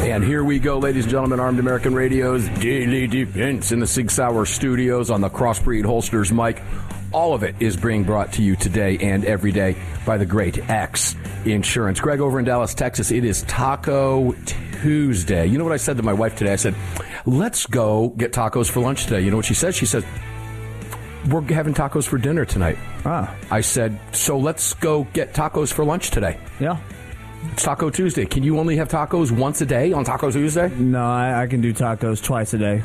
And here we go, ladies and gentlemen, Armed American Radio's Daily Defense in the Sig Sauer Studios on the Crossbreed Holsters mic. All of it is being brought to you today and every day by the great X Insurance. Greg over in Dallas, Texas, it is Taco Tuesday. You know what I said to my wife today? I said, let's go get tacos for lunch today. You know what she said? She said, we're having tacos for dinner tonight. Ah. I said, so let's go get tacos for lunch today. Yeah. It's Taco Tuesday. Can you only have tacos once a day on Taco Tuesday? No, I, I can do tacos twice a day.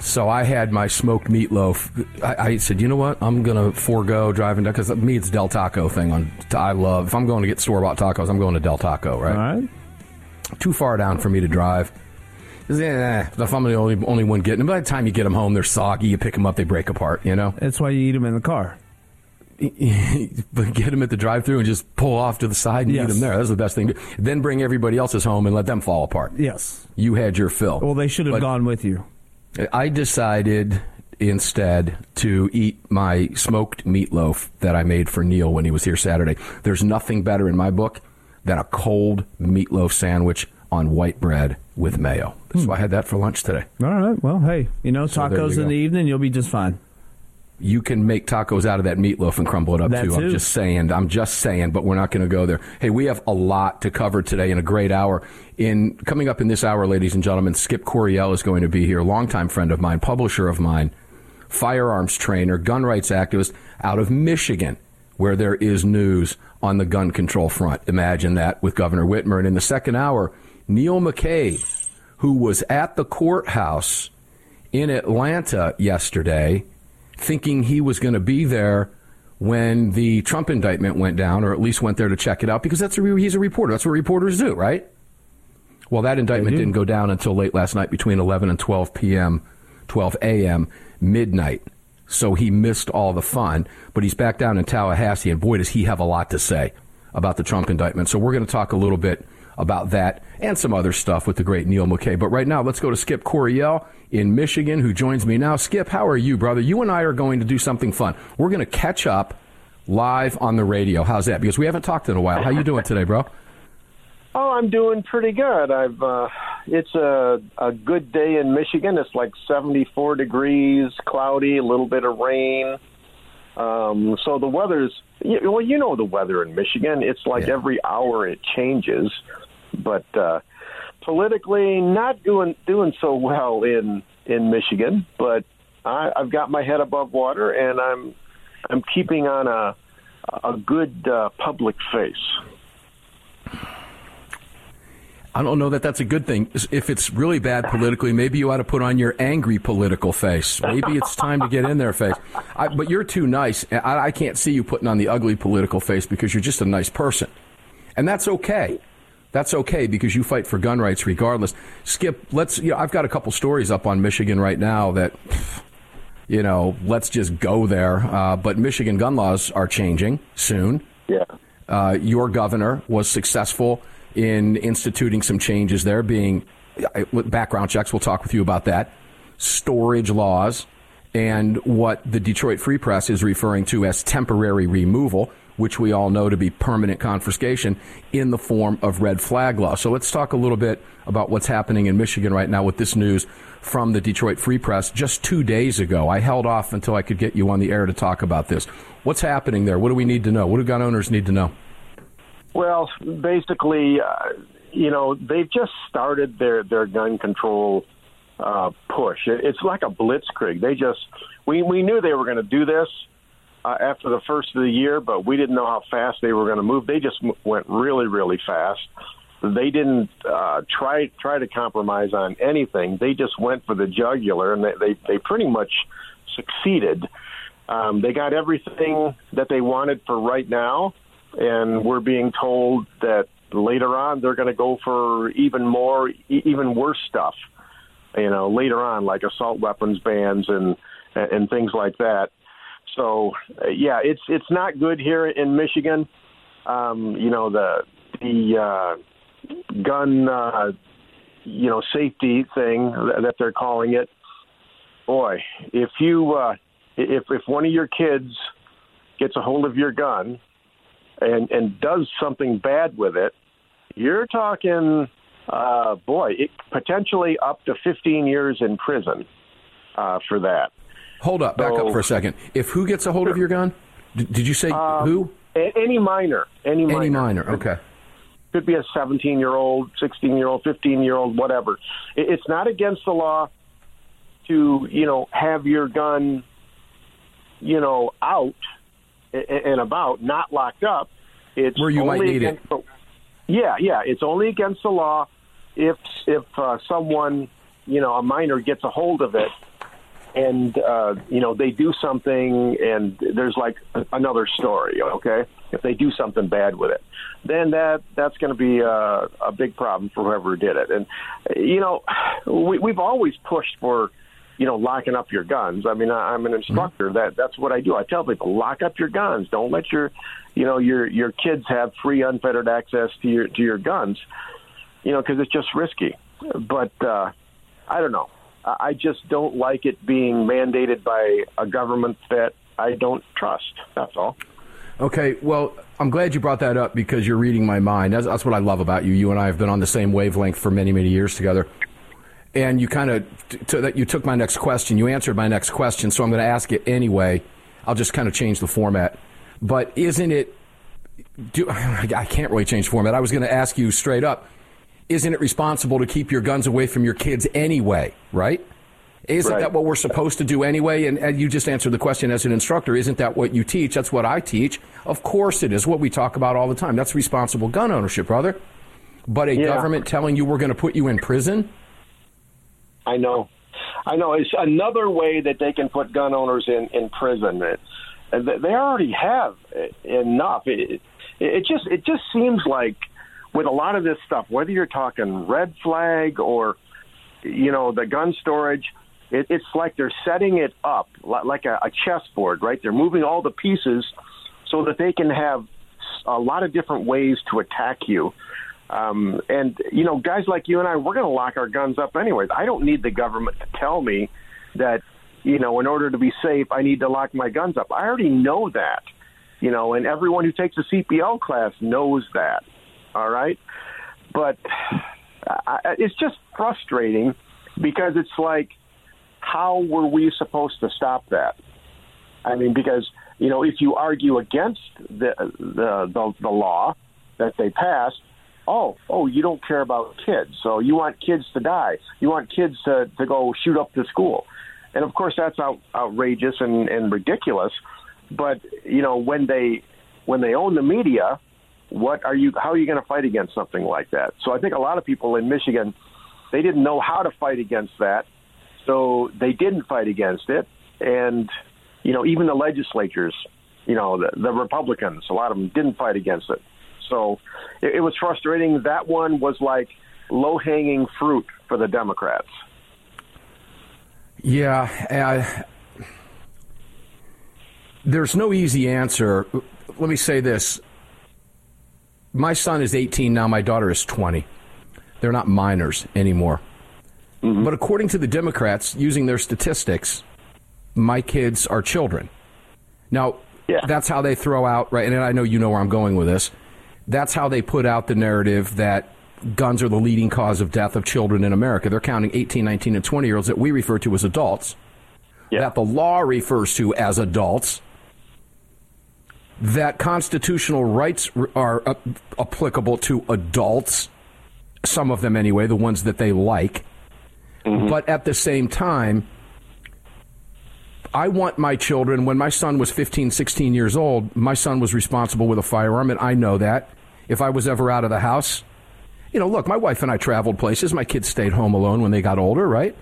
So I had my smoked meatloaf. I, I said, you know what? I'm gonna forego driving down because me it's Del Taco thing. On I love if I'm going to get store bought tacos, I'm going to Del Taco. Right? All right. Too far down for me to drive. Yeah, if I'm the only only one getting them, by the time you get them home, they're soggy. You pick them up, they break apart. You know. That's why you eat them in the car. get them at the drive-through and just pull off to the side and Yes. eat them there. That's the best thing. to Then bring everybody else's home and let them fall apart. Yes. You had your fill. Well, they should have But- gone with you. I decided instead to eat my smoked meatloaf that I made for Neil when he was here Saturday. There's nothing better in my book than a cold meatloaf sandwich on white bread with mayo. So hmm. I had that for lunch today. All right. Well, hey, you know, So tacos you in the evening, you'll be just fine. You can make tacos out of that meatloaf and crumble it up That too. I'm just saying. I'm just saying, but we're not going to go there. Hey, we have a lot to cover today in a great hour. In coming up in this hour, ladies and gentlemen, Skip Coryell is going to be here, longtime friend of mine, publisher of mine, firearms trainer, gun rights activist out of Michigan, where there is news on the gun control front. Imagine that with Governor Whitmer. And in the second hour, Neil McCabe, who was at the courthouse in Atlanta yesterday, thinking he was going to be there when the Trump indictment went down, or at least went there to check it out, because that's a, re- he's a reporter. That's what reporters do, right? Well, that indictment didn't go down until late last night, between 11 and 12 p.m., 12 a.m., midnight. So he missed all the fun, but he's back down in Tallahassee, and boy, does he have a lot to say about the Trump indictment. So we're going to talk a little bit about that and some other stuff with the great Neil McCabe. But right now, let's go to Skip Coryell in Michigan, who joins me now. Skip, how are you, brother? You and I are going to do something fun. We're going to catch up live on the radio. How's that? Because we haven't talked in a while. How you doing today, bro? Oh, I'm doing pretty good. I've uh, it's a a good day in Michigan. It's like 74 degrees, cloudy, a little bit of rain. Um, so the weather's well, you know the weather in Michigan. It's like Yeah. every hour it changes, but uh, politically not doing doing so well in in Michigan. But I, I've got my head above water, and I'm I'm keeping on a a good uh, public face. I don't know that that's a good thing. If it's really bad politically, maybe you ought to put on your angry political face. Maybe it's time to get in there face. I, but you're too nice. I, I can't see you putting on the ugly political face because you're just a nice person. And that's okay. That's okay because you fight for gun rights regardless. Skip, let's, you know, I've got a couple stories up on Michigan right now that, you know, let's just go there. Uh, but Michigan gun laws are changing soon Yeah. uh, your governor was successful in instituting some changes there, being background checks. We'll talk with you about that. Storage laws and what the Detroit Free Press is referring to as temporary removal, which we all know to be permanent confiscation in the form of red flag law. So let's talk a little bit about what's happening in Michigan right now with this news from the Detroit Free Press just two days ago. I held off until I could get you on the air to talk about this. What's happening there? What do we need to know? What do gun owners need to know? Well, basically, uh, you know, they've just started their their gun control uh, push. It, it's like a blitzkrieg. They just we we knew they were going to do this uh, after the first of the year, but we didn't know how fast they were going to move. They just went really really fast. They didn't uh, try try to compromise on anything. They just went for the jugular, and they they, they pretty much succeeded. Um, they got everything that they wanted for right now, and we're being told that later on they're going to go for even more, even worse stuff. You know, later on, like assault weapons bans and and things like that. So, uh, yeah, it's it's not good here in Michigan. Um, you know, the the uh, gun, uh, you know, safety thing that they're calling it. Boy, if you uh, if if one of your kids gets a hold of your gun and and does something bad with it, you're talking, uh, boy, it, potentially up to 15 years in prison uh, for that. Hold up, back So- up for a second. If who gets a hold of your gun? D- did you say Um, who? A- any minor, any minor, Any minor. Okay. could be a 17 year old, 16 year old, 15 year old, whatever. It's not against the law to you know have your gun, you know, out and about, not locked up. It's Where you might need it. the- yeah, yeah. It's only against the law if if uh, someone, you know, a minor gets a hold of it and uh, you know they do something and there's like another story okay? If they do something bad with it then that that's going to be a, a big problem for whoever did it. And you know we, we've always pushed for you know locking up your guns. I mean I, i'm an instructor. That that's what i do. I tell people lock up your guns. Don't let your you know your your kids have free unfettered access to your to your guns you know because it's just risky. But uh i don't know I just don't like it being mandated by a government that I don't trust. That's all. Okay, well, I'm glad you brought that up because you're reading my mind. That's, that's what I love about you. You and I have been on the same wavelength for many, many years together. And you kind of t- t- that you took my next question. You answered my next question, so I'm going to ask it anyway. I'll just kind of change the format. But isn't it? Do, I can't really change format. I was going to ask you straight up. Isn't it responsible to keep your guns away from your kids anyway? Right? Isn't Right. that what we're supposed to do anyway? And, and you just answered the question as an instructor. Isn't that what you teach? That's what I teach. Of course it is. What we talk about all the time. That's responsible gun ownership, brother. But a Yeah. government telling you we're going to put you in prison? I know. I know. It's another way that they can put gun owners in in prison. It, and they they already have enough. It, it just it just seems like with a lot of this stuff, whether you're talking red flag or you know the gun storage, it, it's like they're setting it up li- like a, a chessboard, right? They're moving all the pieces so that they can have a lot of different ways to attack you. Um, and you know, guys like you and I, we're going to lock our guns up anyways. I don't need the government to tell me that you know, in order to be safe, I need to lock my guns up. I already know that, you know, and everyone who takes a CPL class knows that. All right, but I, it's just frustrating because it's like, how were we supposed to stop that? I mean, because you know, if you argue against the the the, the law that they passed, oh, oh, you don't care about kids, so you want kids to die, you want kids to to go shoot up the school, and of course that's out, outrageous and, and ridiculous. But you know, when they when they own the media, what are you? How are you going to fight against something like that? So I think a lot of people in Michigan, they didn't know how to fight against that, so they didn't fight against it, and you know, even the legislatures, you know, the, the Republicans, a lot of them didn't fight against it. So it, it was frustrating. That one was like low hanging fruit for the Democrats. Yeah, I, there's no easy answer. Let me say this. My son is 18 now, my daughter is 20. They're not minors anymore. Mm-hmm. But according to the Democrats, using their statistics, my kids are children. Now, Yeah. that's how they throw out, right? And I know you know where I'm going with this. That's how they put out the narrative that guns are the leading cause of death of children in America. They're counting 18, 19, and 20 year olds that we refer to as adults, Yeah. that the law refers to as adults, that constitutional rights are uh, applicable to adults. some of them anyway, the ones that they like. But at the same time, I want my children, when my son was 15, 16 years old, my son was responsible with a firearm, and I know that. If I was ever out of the house, you know, look, my wife and I traveled places. My kids stayed home alone when they got older, right?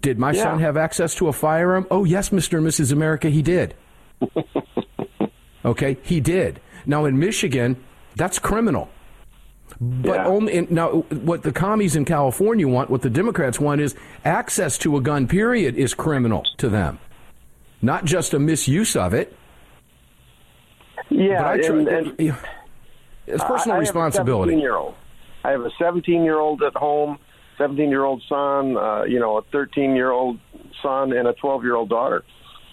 Did my Yeah. son have access to a firearm? Oh, yes, Mr. and Mrs. America, he did. okay, he did. Now, in Michigan, that's criminal. But Yeah. only in, now, what the commies in California want, what the Democrats want, is access to a gun. Period is criminal to them, not just a misuse of it. Yeah, But I try, and, and it's personal I- I responsibility. Have a 17-year-old. I have a 17-year-old at home, 17-year-old son, uh, you know, a 13-year-old son, and a 12-year-old daughter.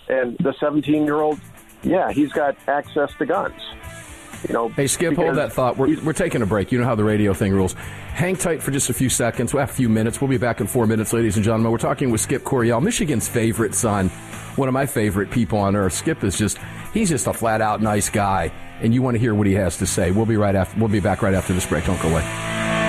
And the 17-year-old, yeah, he's got access to guns. You know, Hey, Skip, hold that thought. We're, we're taking a break. You know how the radio thing rules. Hang tight for just a few seconds. We'll have a few minutes. We'll be back in four minutes, ladies and gentlemen. We're talking with Skip Coryell, Michigan's favorite son, one of my favorite people on earth. Skip is just, he's just a flat out nice guy, and you want to hear what he has to say. We'll be right after, we'll be back right after this break. Don't go away.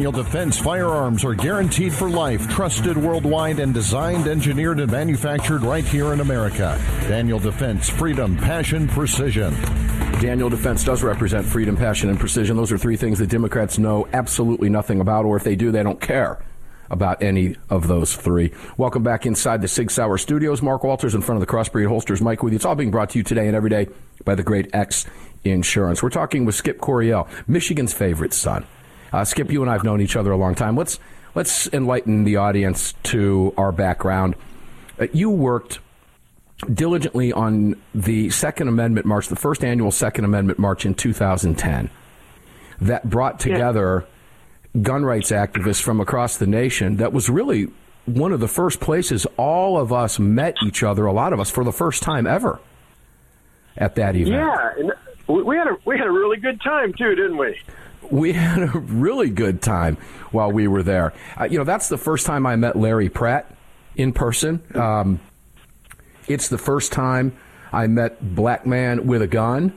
Daniel Defense firearms are guaranteed for life, trusted worldwide, and designed, engineered, and manufactured right here in America. Daniel Defense, freedom, passion, precision. Daniel Defense does represent freedom, passion, and precision. Those are three things that Democrats know absolutely nothing about, or if they do, they don't care about any of those three. Welcome back inside the Sig Sauer studios. Mark Walters in front of the Crossbreed Holsters. Mike with you. It's all being brought to you today and every day by the great X Insurance. We're talking with Skip Coryell, Michigan's favorite son. Uh, Skip, you and I have known each other a long time. Let's let's enlighten the audience to our background. Uh, you worked diligently on the Second Amendment March, the first annual Second Amendment March in 2010, that brought together yeah. gun rights activists from across the nation. That was really one of the first places all of us met each other, a lot of us, for the first time ever at that event. Yeah, and we had a we had a really good time too, didn't we? We had a really good time while we were there. Uh, you know, that's the first time I met Larry Pratt in person. Um, it's the first time I met Black Man with a Gun,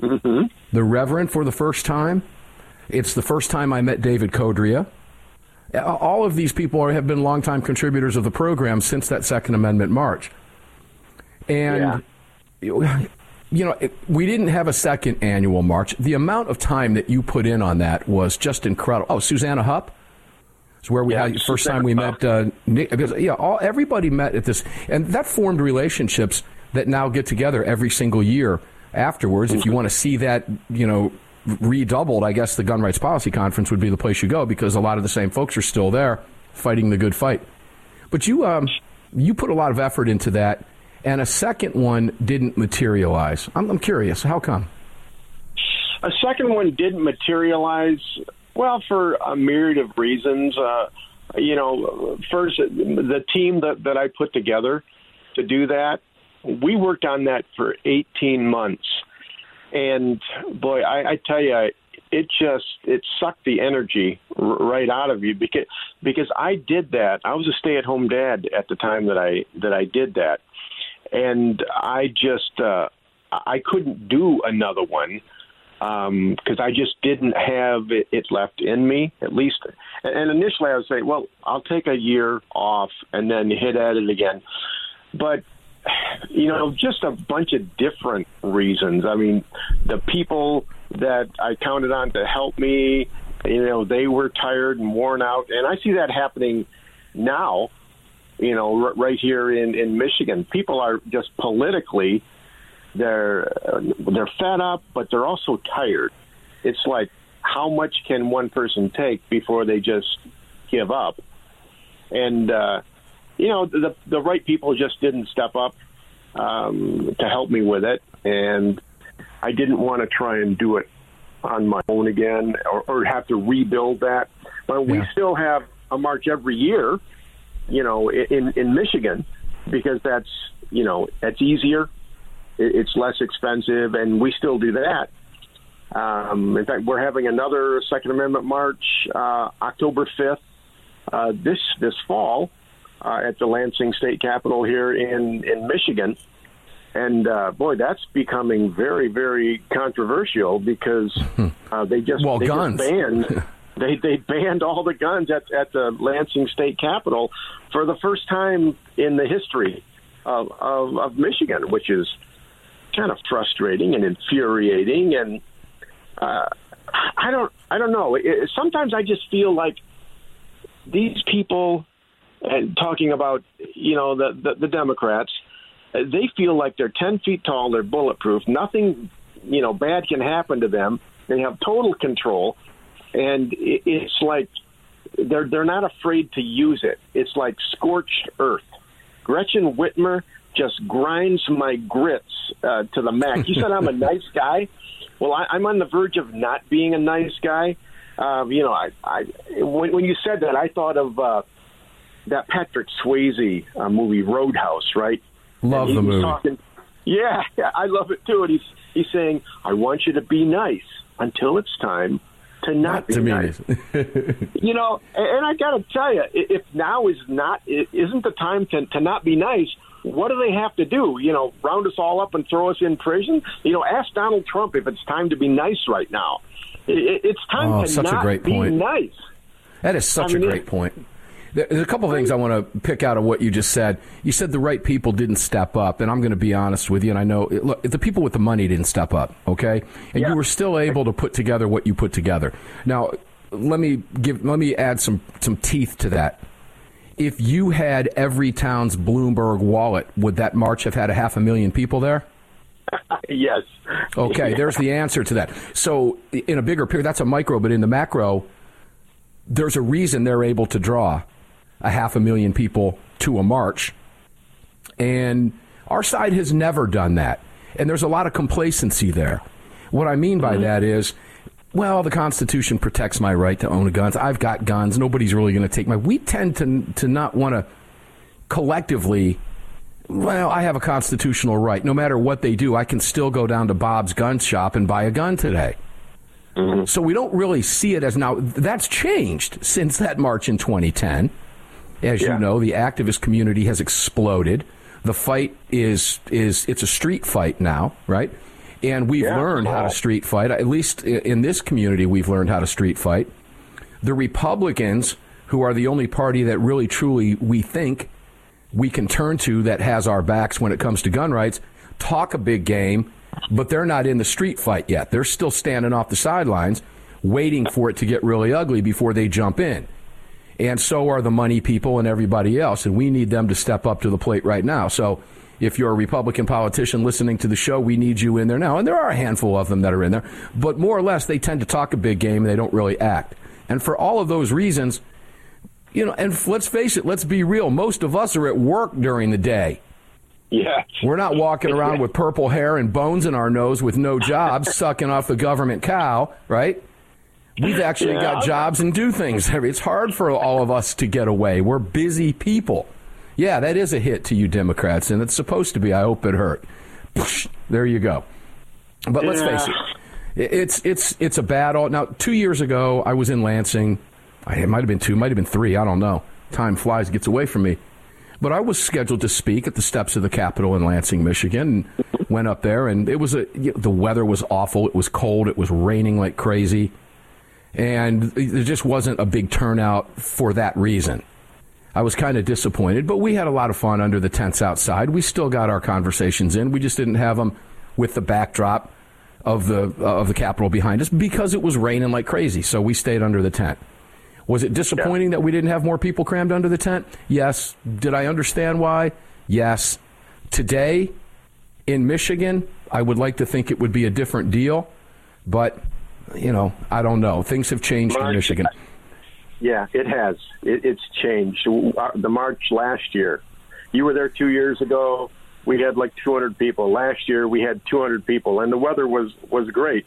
mm-hmm. the Reverend, for the first time. It's the first time I met David Codrea. All of these people have been longtime contributors of the program since that Second Amendment march. And yeah you know, it, we didn't have a second annual march. The amount of time that you put in on that was just incredible. Oh, Suzanna Hupp is where we yeah, had first Suzanna time we Hupp. met. Uh, Nick, because, yeah, all, everybody met at this, and that formed relationships that now get together every single year afterwards. Mm-hmm. If you want to see that, you know, redoubled, I guess the Gun Rights Policy Conference would be the place you go because a lot of the same folks are still there fighting the good fight. But you, um, you put a lot of effort into that and a second one didn't materialize. I'm, I'm curious, how come? A second one didn't materialize, well, for a myriad of reasons. Uh, you know, first, the team that, that I put together to do that, we worked on that for 18 months. And boy, I, I tell you, it just it sucked the energy r- right out of you because because I did that. I was a stay-at-home dad at the time that I that I did that, and I just uh, I couldn't do another one because um, I just didn't have it, it left in me. At least, and initially I would say, well, I'll take a year off and then hit at it again. But you know, just a bunch of different reasons. I mean, the people that I counted on to help me, you know, they were tired and worn out, and I see that happening now you know, r- right here in in Michigan, people are just politically they're uh, they're fed up, but they're also tired. It's like how much can one person take before they just give up? And uh, you know, the the right people just didn't step up um, to help me with it, and I didn't want to try and do it on my own again or, or have to rebuild that. But we still have a march every year you know, in in Michigan because that's you know that's easier, it's less expensive, and we still do that. Um, in fact, we're having another Second Amendment march uh, October fifth uh, this this fall uh, at the Lansing State Capitol here in in Michigan. And uh, boy, that's becoming very, very controversial because uh, they just Well, they just guns. banned they they banned all the guns at at the Lansing State Capitol for the first time in the history of of, of Michigan, which is kind of frustrating and infuriating. And uh, I don't I don't know. It, sometimes I just feel like these people, and talking about you know the the, the Democrats, they feel like they're ten feet tall, they're bulletproof, nothing you know bad can happen to them. They have total control and it's like they're they're not afraid to use it. It's like scorched earth. Gretchen Whitmer just grinds my grits uh, to the max. You said I'm a nice guy. Well, I, I'm on the verge of not being a nice guy. Uh, you know, I, I when, when you said that, I thought of uh, that Patrick Swayze uh, movie Roadhouse, right? Love the movie. Talking, yeah, yeah, I love it too. And he's he's saying, "I want you to be nice until it's time to not, Not be to me. nice." you know, and, and I got to tell you, if now is not isn't the time to to not be nice. What do they have to do? You know, round us all up and throw us in prison? You know, ask Donald Trump if it's time to be nice right now. I- I- It's time Oh, to such a not great be point. nice. That is such I mean, a great it- point. There- There's a couple of things I want to pick out of what you just said. You said the right people didn't step up, and I'm going to be honest with you. And I know, look, the people with the money didn't step up, okay? And you were still able to put together what you put together. Now, let me give, let me add some some teeth to that. If you had every town's Bloomberg wallet, would that march have had a half a million people there? yes. Okay, there's the answer to that. So, in a bigger period, that's a micro, but in the macro, there's a reason they're able to draw a half a million people to a march. And our side has never done that. And there's a lot of complacency there. What I mean by mm-hmm. that is, well, the Constitution protects my right to own guns. I've got guns. Nobody's really going to take my. We tend to to not want to collectively. Well, I have a constitutional right. No matter what they do, I can still go down to Bob's gun shop and buy a gun today. Mm-hmm. So we don't really see it as now. That's changed since that march in 2010. As you know, the activist community has exploded. The fight is is it's a street fight now, right? And we've Yeah. learned how to street fight. At least in this community, we've learned how to street fight. The Republicans, who are the only party that really truly we think we can turn to that has our backs when it comes to gun rights, talk a big game, but they're not in the street fight yet. They're still standing off the sidelines, waiting for it to get really ugly before they jump in. And so are the money people and everybody else. And we need them to step up to the plate right now. So if you're a Republican politician listening to the show, we need you in there now. And there are a handful of them that are in there. But more or less, they tend to talk a big game and they don't really act. And for all of those reasons, you know, and let's face it, let's be real. Most of us are at work during the day. Yeah. We're not walking around with purple hair and bones in our nose with no jobs, sucking off the government cow, right? We've actually Yeah. got jobs and do things. It's hard for all of us to get away. We're busy people. Yeah, that is a hit to you Democrats, and it's supposed to be. I hope it hurt. There you go. But let's face it, it's it's it's a battle. Now, two years ago, I was in Lansing. I- It might have been two, might have been three. I don't know. Time flies, gets away from me. But I was scheduled to speak at the steps of the Capitol in Lansing, Michigan. And went up there, and it was a the weather was awful. It was cold. It was raining like crazy, and there just wasn't a big turnout for that reason. I was kind of disappointed, but we had a lot of fun under the tents outside. We still got our conversations in. We just didn't have them with the backdrop of the of the Capitol behind us because it was raining like crazy. So we stayed under the tent. Was it disappointing that we didn't have more people crammed under the tent? Yes. Did I understand why? Yes. Today in Michigan, I would like to think it would be a different deal, but you know, I don't know. Things have changed in Michigan. Yeah, it has. It, it's changed. Uh, The march last year, you were there two years ago. We had like 200 people. Last year, we had 200 people, and the weather was was great.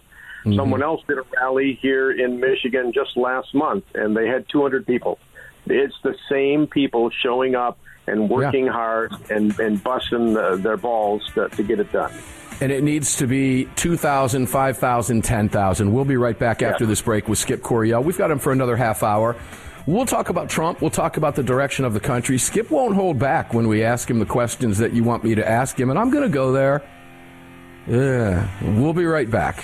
Someone else did a rally here in Michigan just last month, and they had 200 people. It's the same people showing up and working hard and and busting uh, their balls to, to get it done. And it needs to be 2,000, 5,000, 10,000. We'll be right back after this break with Skip Coryell. We've got him for another half hour. We'll talk about Trump. We'll talk about the direction of the country. Skip won't hold back when we ask him the questions that you want me to ask him, and I'm going to go there. Yeah, we'll be right back.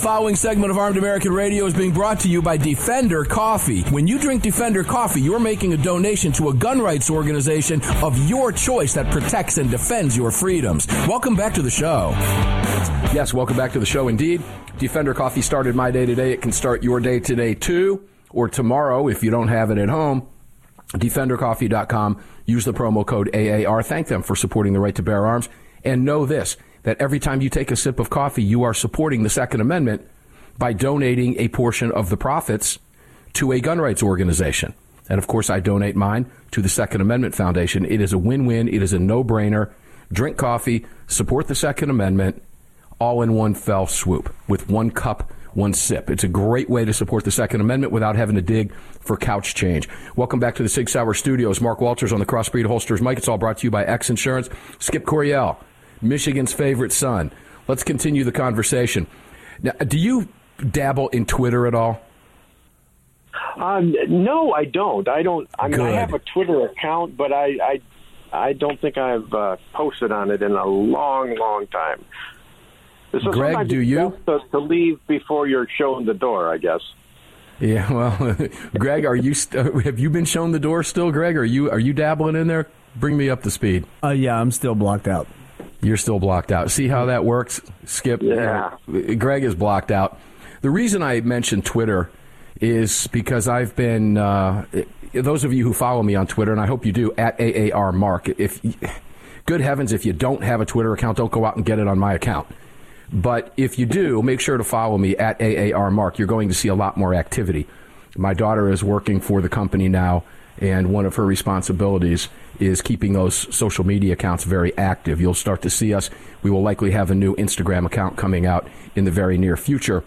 Following segment of Armed American Radio is being brought to you by Defender Coffee. When you drink Defender Coffee, you're making a donation to a gun rights organization of your choice that protects and defends your freedoms. Welcome back to the show. Yes, welcome back to the show indeed. Defender Coffee started my day today. It can start your day today too, or tomorrow if you don't have it at home. DefenderCoffee.com. Use the promo code AAR. Thank them for supporting the right to bear arms. And know this that every time you take a sip of coffee, you are supporting the Second Amendment by donating a portion of the profits to a gun rights organization. And of course, I donate mine to the Second Amendment Foundation. It is a win win, it is a no brainer. Drink coffee, support the Second Amendment, all in one fell swoop with one cup one sip. It's a great way to support the Second Amendment without having to dig for couch change. Welcome back to the Sig Sauer Studios. Mark Walters on the Crossbreed Holsters. Mike, it's all brought to you by X Insurance. Skip Coryell, Michigan's favorite son. Let's continue the conversation. Now, do you dabble in Twitter at all? Um, no, I don't. I don't. I mean, I have a Twitter account, but I, I, I don't think I've uh, posted on it in a long, long time. So Greg, sometimes do you? best To, to leave before you're shown the door, I guess. Yeah, well, Greg, are you st- have you been shown the door still, Greg? Are you are you dabbling in there? Bring me up to speed. Uh, yeah, I'm still blocked out. You're still blocked out. See how that works, Skip? Yeah. Greg is blocked out. The reason I mentioned Twitter is because I've been uh, those of you who follow me on Twitter, and I hope you do at AAR Mark. If good heavens, if you don't have a Twitter account, don't go out and get it on my account. But if you do, make sure to follow me at AAR Mark. You're going to see a lot more activity. My daughter is working for the company now, and one of her responsibilities is keeping those social media accounts very active. You'll start to see us. We will likely have a new Instagram account coming out in the very near future,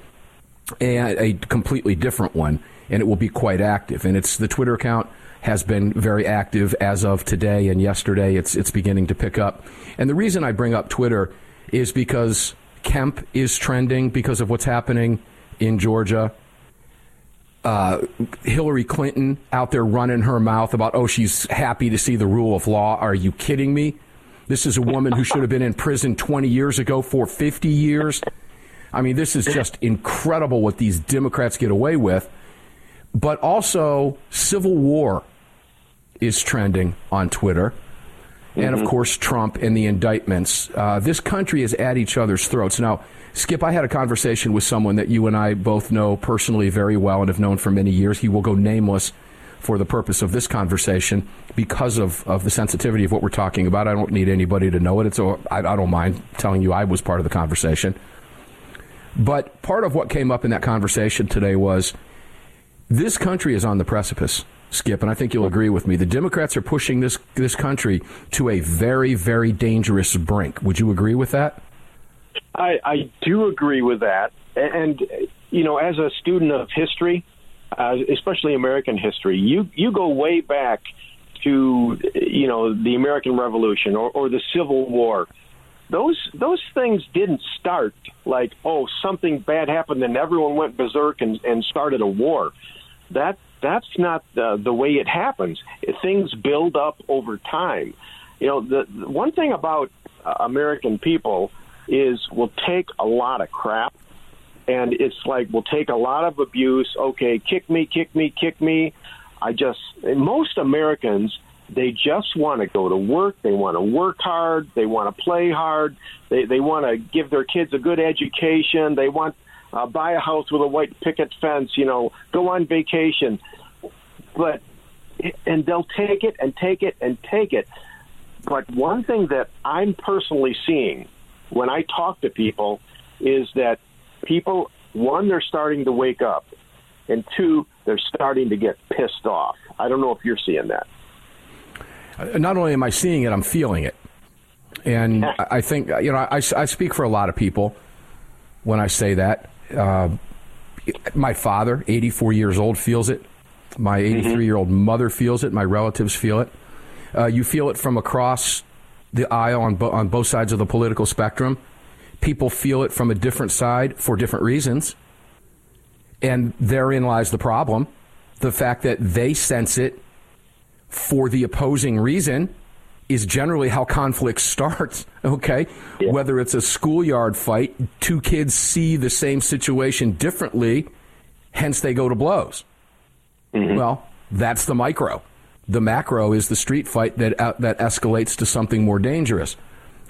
and a completely different one, and it will be quite active. And it's the Twitter account has been very active as of today and yesterday. It's it's beginning to pick up. And the reason I bring up Twitter is because Kemp is trending because of what's happening in Georgia. Uh, Hillary Clinton out there running her mouth about, oh, she's happy to see the rule of law. Are you kidding me? This is a woman who should have been in prison 20 years ago for 50 years. I mean, this is just incredible what these Democrats get away with. But also, civil war is trending on Twitter. And of course, Trump and the indictments. Uh, this country is at each other's throats. Now, Skip, I had a conversation with someone that you and I both know personally very well and have known for many years. He will go nameless for the purpose of this conversation because of, of the sensitivity of what we're talking about. I don't need anybody to know it. It's I don't mind telling you I was part of the conversation. But part of what came up in that conversation today was this country is on the precipice, Skip, and I think you'll agree with me. The Democrats are pushing this this country to a very, very dangerous brink. Would you agree with that? I, I do agree with that. And, you know, as a student of history, uh, especially American history, you, you go way back to, you know, the American Revolution or, or the Civil War. Those those things didn't start like, oh, something bad happened and everyone went berserk and, and started a war. That that's not the, the way it happens. Things build up over time. You know, the, the one thing about uh, American people is we'll take a lot of crap and it's like we'll take a lot of abuse. Okay kick me kick me kick me. I just most americans they just want to go to work. They want to work hard. They want to play hard. They they want to give their kids a good education. They want uh, buy a house with a white picket fence you know go on vacation but and they'll take it and take it and take it but one thing that i'm personally seeing when I talk to people is that people, one, they're starting to wake up, and two, they're starting to get pissed off. I don't know if you're seeing that. Uh, Not only am I seeing it, I'm feeling it. And I I think, you know, I, I speak for a lot of people when I say that. Uh, my father, 84 years old, feels it. My 83 year old mother feels it. My relatives feel it. Uh, you feel it from across the aisle on, bo- on both sides of the political spectrum. People feel it from a different side for different reasons. And therein lies the problem the fact that they sense it for the opposing reason is generally how conflict starts, okay? Whether it's a schoolyard fight, two kids see the same situation differently, hence they go to blows. Well, that's the micro. The macro is the street fight that uh, that escalates to something more dangerous.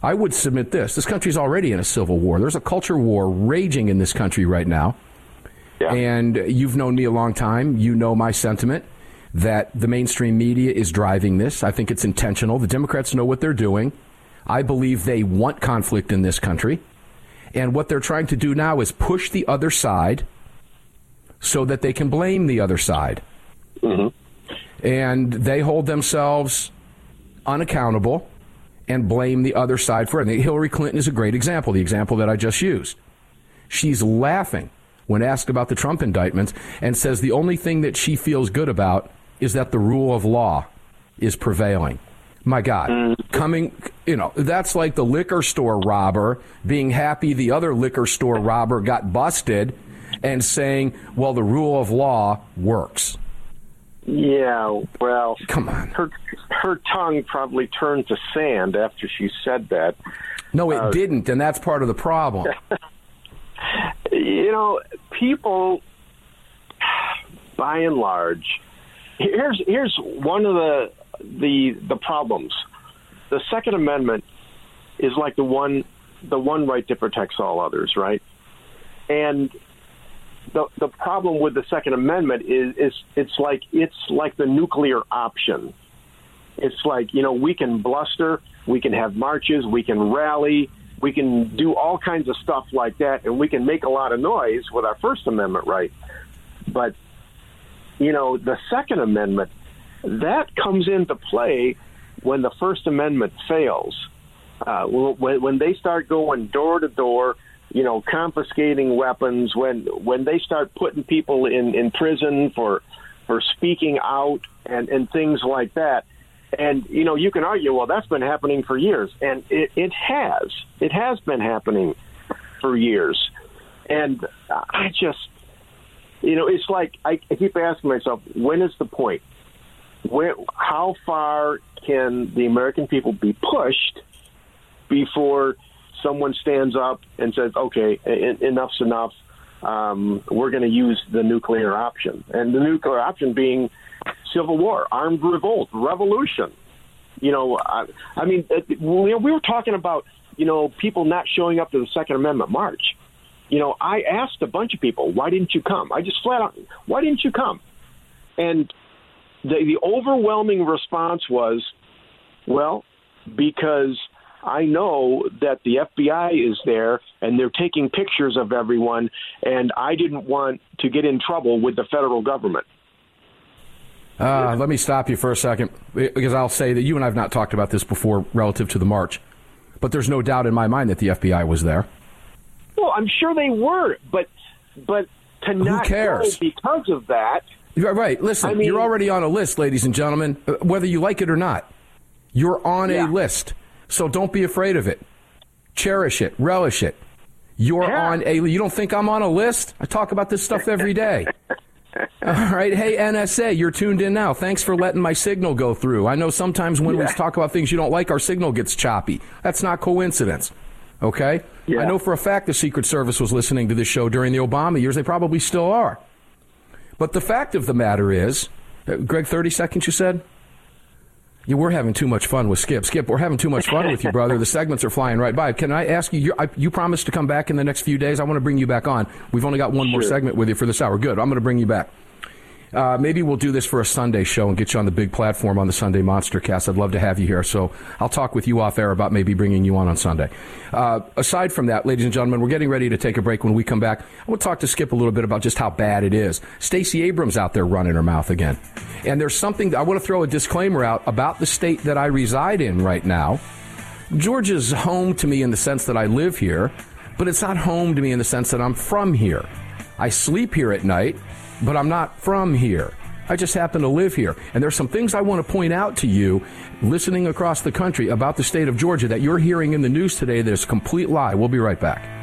I would submit this. This country's already in a civil war. There's a culture war raging in this country right now. And you've known me a long time. You know my sentiment that the mainstream media is driving this. I think it's intentional. The Democrats know what they're doing. I believe they want conflict in this country. And what they're trying to do now is push the other side so that they can blame the other side. Mm-hmm. And they hold themselves unaccountable and blame the other side for it. And Hillary Clinton is a great example, the example that I just used. She's laughing when asked about the Trump indictments and says the only thing that she feels good about is that the rule of law is prevailing. My God, mm. coming, you know, that's like the liquor store robber being happy the other liquor store robber got busted and saying, well, the rule of law works. Yeah, well, come on. Her her tongue probably turned to sand after she said that. No, it uh, didn't, and that's part of the problem. you know, people, by and large, here's here's one of the the the problems. The Second Amendment is like the one the one right that protects all others, right? And the the problem with the Second Amendment is is it's like it's like the nuclear option. It's like you know we can bluster, we can have marches, we can rally, we can do all kinds of stuff like that, and we can make a lot of noise with our First Amendment right. But you know the Second Amendment that comes into play when the First Amendment fails. Uh, when, when they start going door to door you know, confiscating weapons, when when they start putting people in, in prison for for speaking out and, and things like that. And you know, you can argue, well, that's been happening for years, and it, it has. It has been happening for years. And I just, you know, it's like I, I keep asking myself, when is the point? Where, how far can the American people be pushed before someone stands up and says, "Okay, enough's enough. Um, we're going to use the nuclear option," and the nuclear option being civil war, armed revolt, revolution. You know, I, I mean, we were talking about you know people not showing up to the Second Amendment march. You know, I asked a bunch of people, "Why didn't you come?" I just flat out, "Why didn't you come?" And the, the overwhelming response was, "Well, because." I know that the FBI is there and they're taking pictures of everyone, and I didn't want to get in trouble with the federal government. Uh, let me stop you for a second because I'll say that you and I have not talked about this before relative to the march, but there's no doubt in my mind that the FBI was there. Well, I'm sure they were, but but to Who not cares? because of that. Right. Listen, I mean, you're already on a list, ladies and gentlemen, uh, whether you like it or not. You're on yeah. a list. So don't be afraid of it. Cherish it, relish it. You're yeah. on a. You don't think I'm on a list? I talk about this stuff every day. All right. Hey, NSA, you're tuned in now. Thanks for letting my signal go through. I know sometimes when yeah. we talk about things you don't like, our signal gets choppy. That's not coincidence. Okay? Yeah. I know for a fact the Secret Service was listening to this show during the Obama years. They probably still are. But the fact of the matter is, uh, Greg, 30 seconds, you said? Yeah, we're having too much fun with Skip. Skip, we're having too much fun with you, brother. The segments are flying right by. Can I ask you? You, I, you promised to come back in the next few days. I want to bring you back on. We've only got one sure. more segment with you for this hour. Good. I'm going to bring you back. Uh, maybe we'll do this for a Sunday show and get you on the big platform on the Sunday Monster Cast. I'd love to have you here. So I'll talk with you off air about maybe bringing you on on Sunday. Uh, aside from that, ladies and gentlemen, we're getting ready to take a break. When we come back, I want to talk to Skip a little bit about just how bad it is. Stacey Abrams out there running her mouth again. And there's something, I want to throw a disclaimer out about the state that I reside in right now. Georgia's home to me in the sense that I live here, but it's not home to me in the sense that I'm from here. I sleep here at night but I'm not from here. I just happen to live here. And there's some things I want to point out to you listening across the country about the state of Georgia that you're hearing in the news today that is a complete lie. We'll be right back.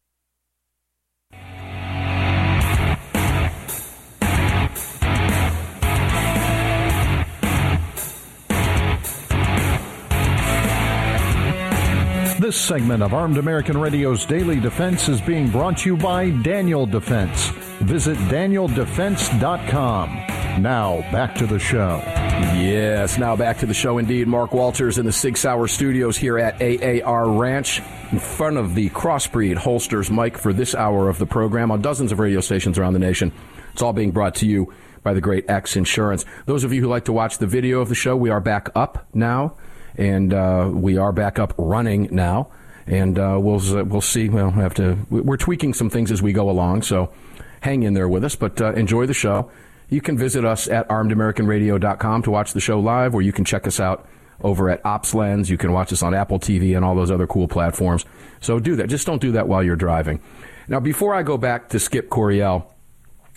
This segment of Armed American Radio's Daily Defense is being brought to you by Daniel Defense. Visit danieldefense.com. Now, back to the show. Yes, now back to the show indeed. Mark Walters in the Sig Sauer studios here at AAR Ranch in front of the Crossbreed Holsters mic for this hour of the program on dozens of radio stations around the nation. It's all being brought to you by the great X Insurance. Those of you who like to watch the video of the show, we are back up now and uh, we are back up running now. And uh, we'll we'll see. We'll have to. We're tweaking some things as we go along, so hang in there with us. But uh, enjoy the show. You can visit us at armedamericanradio.com to watch the show live, or you can check us out over at OpsLens. You can watch us on Apple TV and all those other cool platforms. So do that. Just don't do that while you're driving. Now, before I go back to Skip Coryell,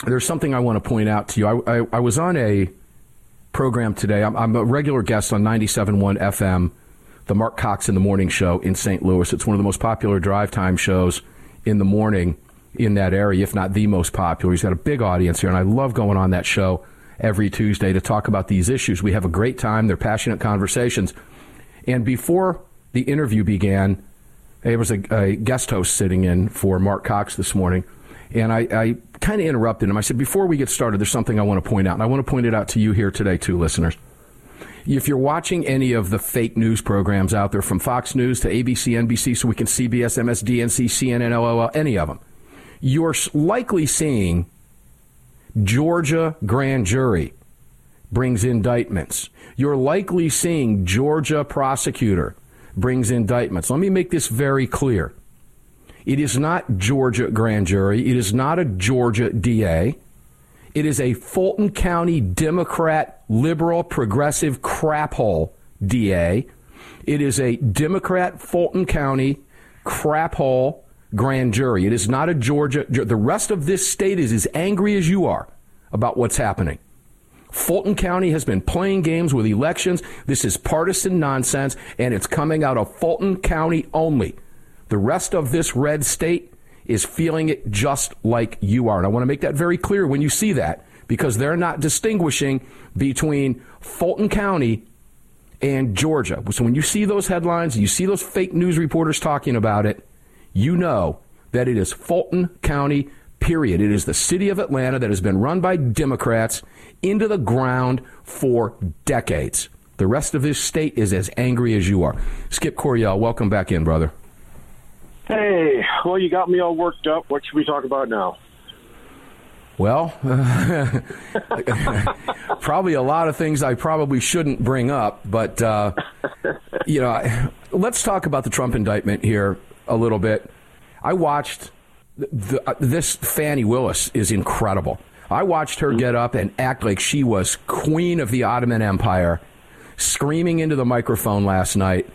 there's something I want to point out to you. I, I, I was on a program today. I'm, I'm a regular guest on 97.1 FM, the Marc Cox in the Morning Show in St. Louis. It's one of the most popular drive time shows in the morning in that area, if not the most popular. He's got a big audience here, and I love going on that show every Tuesday to talk about these issues. We have a great time. They're passionate conversations. And before the interview began, There was a, a guest host sitting in for Marc Cox this morning, and I, I kind of interrupted him. I said, Before we get started, there's something I want to point out, and I want to point it out to you here today, too, listeners. If you're watching any of the fake news programs out there, from Fox News to ABC, NBC, so we can CBS, MSDNC, CNN, LOL, any of them, you're likely seeing Georgia grand jury brings indictments. You're likely seeing Georgia prosecutor brings indictments. Let me make this very clear. It is not Georgia grand jury. It is not a Georgia DA. It is a Fulton County Democrat, liberal, progressive crap hole DA. It is a Democrat Fulton County crap hole grand jury. It is not a Georgia. The rest of this state is as angry as you are about what's happening. Fulton County has been playing games with elections. This is partisan nonsense, and it's coming out of Fulton County only. The rest of this red state is feeling it just like you are. And I want to make that very clear when you see that, because they're not distinguishing between Fulton County and Georgia. So when you see those headlines, you see those fake news reporters talking about it, you know that it is Fulton County, period. It is the city of Atlanta that has been run by Democrats into the ground for decades. The rest of this state is as angry as you are. Skip Coryell, welcome back in, brother. Hey, well, you got me all worked up. What should we talk about now? Well, probably a lot of things I probably shouldn't bring up, but uh, you know, let's talk about the Trump indictment here a little bit. I watched the, uh, this. Fani Willis is incredible. I watched her get up and act like she was queen of the Ottoman Empire, screaming into the microphone last night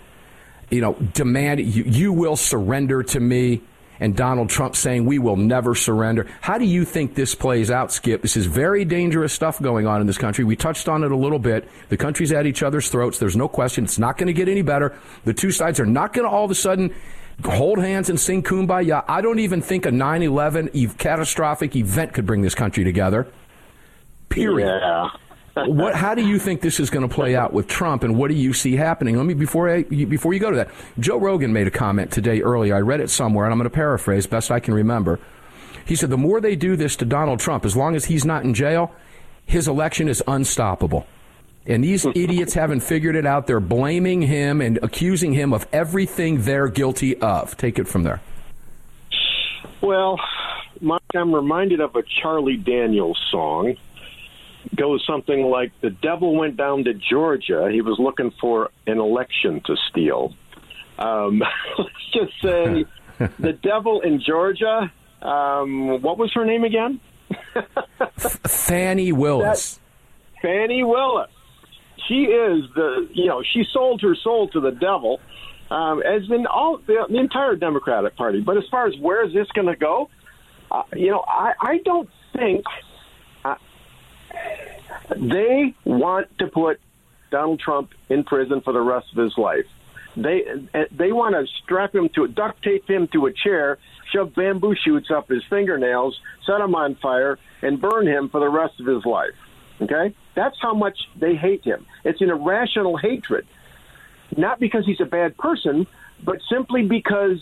you know, demand you, you will surrender to me and Donald Trump saying we will never surrender. How do you think this plays out, Skip? This is very dangerous stuff going on in this country. We touched on it a little bit. The country's at each other's throats. There's no question. It's not going to get any better. The two sides are not going to all of a sudden hold hands and sing kumbaya. I don't even think a 9 11 catastrophic event could bring this country together. Period. Yeah what, how do you think this is going to play out with Trump, and what do you see happening? Let me before I, before you go to that. Joe Rogan made a comment today earlier. I read it somewhere, and I'm going to paraphrase best I can remember. He said the more they do this to Donald Trump, as long as he's not in jail, his election is unstoppable. And these hmm. idiots haven't figured it out. They're blaming him and accusing him of everything they're guilty of. Take it from there. Well, Mike, I'm reminded of a Charlie Daniels song goes something like the devil went down to Georgia. He was looking for an election to steal. Um, let's just say the devil in Georgia. Um, what was her name again? Fani Willis. That, Fani Willis. She is the you know she sold her soul to the devil, um, as in all the, the entire Democratic Party. But as far as where is this going to go, uh, you know I, I don't think they want to put Donald Trump in prison for the rest of his life. They eh, they want to strap him to duct tape him to a chair, shove bamboo shoots up his fingernails, set him on fire, and burn him for the rest of his life. Okay, that's how much they hate him. It's an irrational hatred, not because he's a bad person, but simply because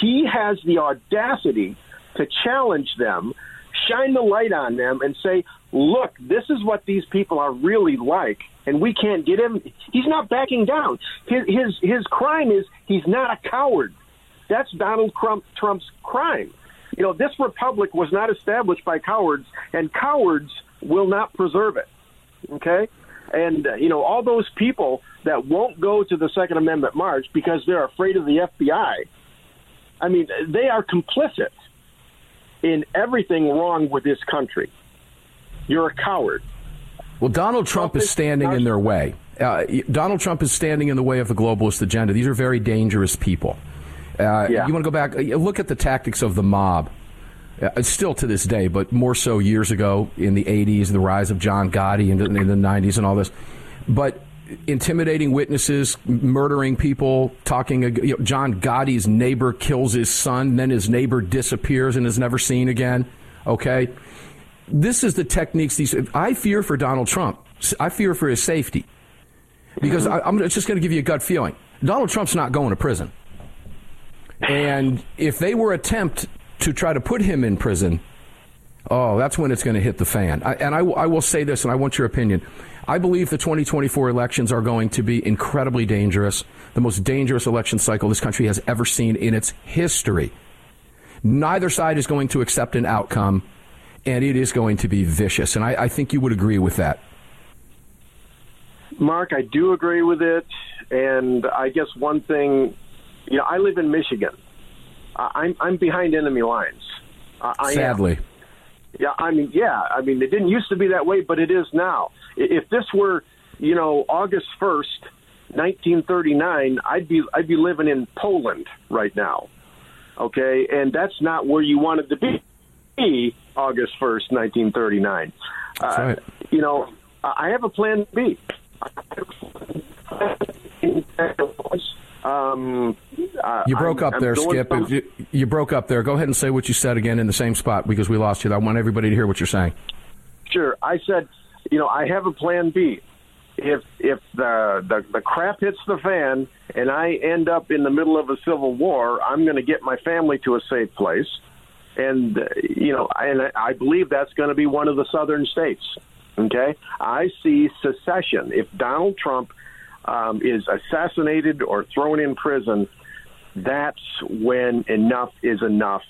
he has the audacity to challenge them shine the light on them and say, look, this is what these people are really like, and we can't get him. He's not backing down. His his, his crime is he's not a coward. That's Donald Trump, Trump's crime. You know, this republic was not established by cowards, and cowards will not preserve it. Okay? And, uh, you know, all those people that won't go to the Second Amendment march because they're afraid of the FBI, I mean, they are complicit in everything wrong with this country. You're a coward. Well, Donald Trump, Trump is standing in their way. Uh, Donald Trump is standing in the way of the globalist agenda. These are very dangerous people. Uh, yeah. You want to go back? Uh, look at the tactics of the mob. Uh, still to this day, but more so years ago in the 80s, the rise of John Gotti in the, in the 90s and all this. But intimidating witnesses, murdering people, talking. You know, John Gotti's neighbor kills his son, then his neighbor disappears and is never seen again. Okay, this is the techniques. These I fear for Donald Trump. I fear for his safety because I, am it's just going to give you a gut feeling. Donald Trump's not going to prison. And if they were attempt to try to put him in prison, oh, that's when it's going to hit the fan. I, and I, I will say this, and I want your opinion. I believe the 2024 elections are going to be incredibly dangerous, the most dangerous election cycle this country has ever seen in its history. Neither side is going to accept an outcome, and it is going to be vicious. And I, I think you would agree with that. Mark, I do agree with it. And I guess one thing, you know, I live in Michigan. I'm, I'm behind enemy lines. I Sadly. Am. Yeah, I mean, yeah, I mean, it didn't used to be that way, but it is now. If this were, you know, August first, 1939, I'd be I'd be living in Poland right now. Okay, and that's not where you wanted to be. August first, 1939. That's right. Uh, you know, I have a plan B. Um, you broke I'm, up there, Skip. From... You, you, broke up there. Go ahead and say what you said again in the same spot because we lost you. I want everybody to hear what you're saying. Sure. I said, you know, I have a plan B. If if the, the the crap hits the fan and I end up in the middle of a civil war, I'm going to get my family to a safe place, and uh, you know, and I believe that's going to be one of the southern states. Okay, I see secession. If Donald Trump um, is assassinated or thrown in prison, that's when enough is enough,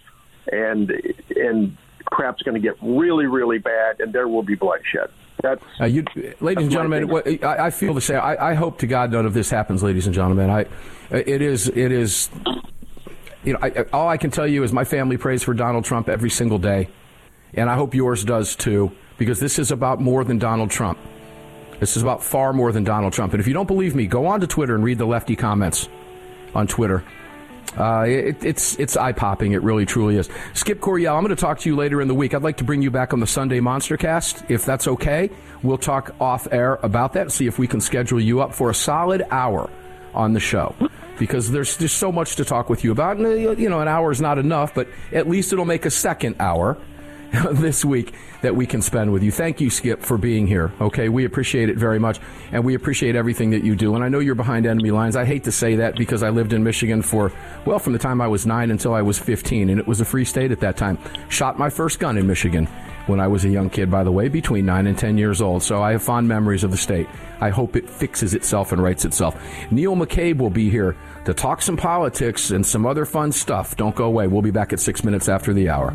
and and crap's going to get really, really bad, and there will be bloodshed. That's, uh, you, ladies and gentlemen, what, I, I, feel the same. I, I, hope to God none of this happens, ladies and gentlemen. I, it is, it is, you know, I, all I can tell you is my family prays for Donald Trump every single day, and I hope yours does too, because this is about more than Donald Trump. This is about far more than Donald Trump. And if you don't believe me, go on to Twitter and read the lefty comments on Twitter. Uh, it, it's it's eye popping. It really truly is. Skip Coryell, I'm going to talk to you later in the week. I'd like to bring you back on the Sunday Monster Cast, if that's okay. We'll talk off air about that. See if we can schedule you up for a solid hour on the show because there's just so much to talk with you about. And, uh, you know, an hour is not enough, but at least it'll make a second hour this week that we can spend with you. Thank you, Skip, for being here. Okay, we appreciate it very much, and we appreciate everything that you do. And I know you're behind enemy lines. I hate to say that because I lived in Michigan for, well, from the time I was nine until I was 15, and it was a free state at that time. Shot my first gun in Michigan when I was a young kid, by the way, between 9 and 10 years old. So I have fond memories of the state. I hope it fixes itself and rights itself. Neil McCabe will be here to talk some politics and some other fun stuff. Don't go away. We'll be back at six minutes after the hour.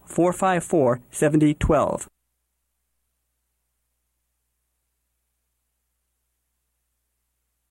454 7012.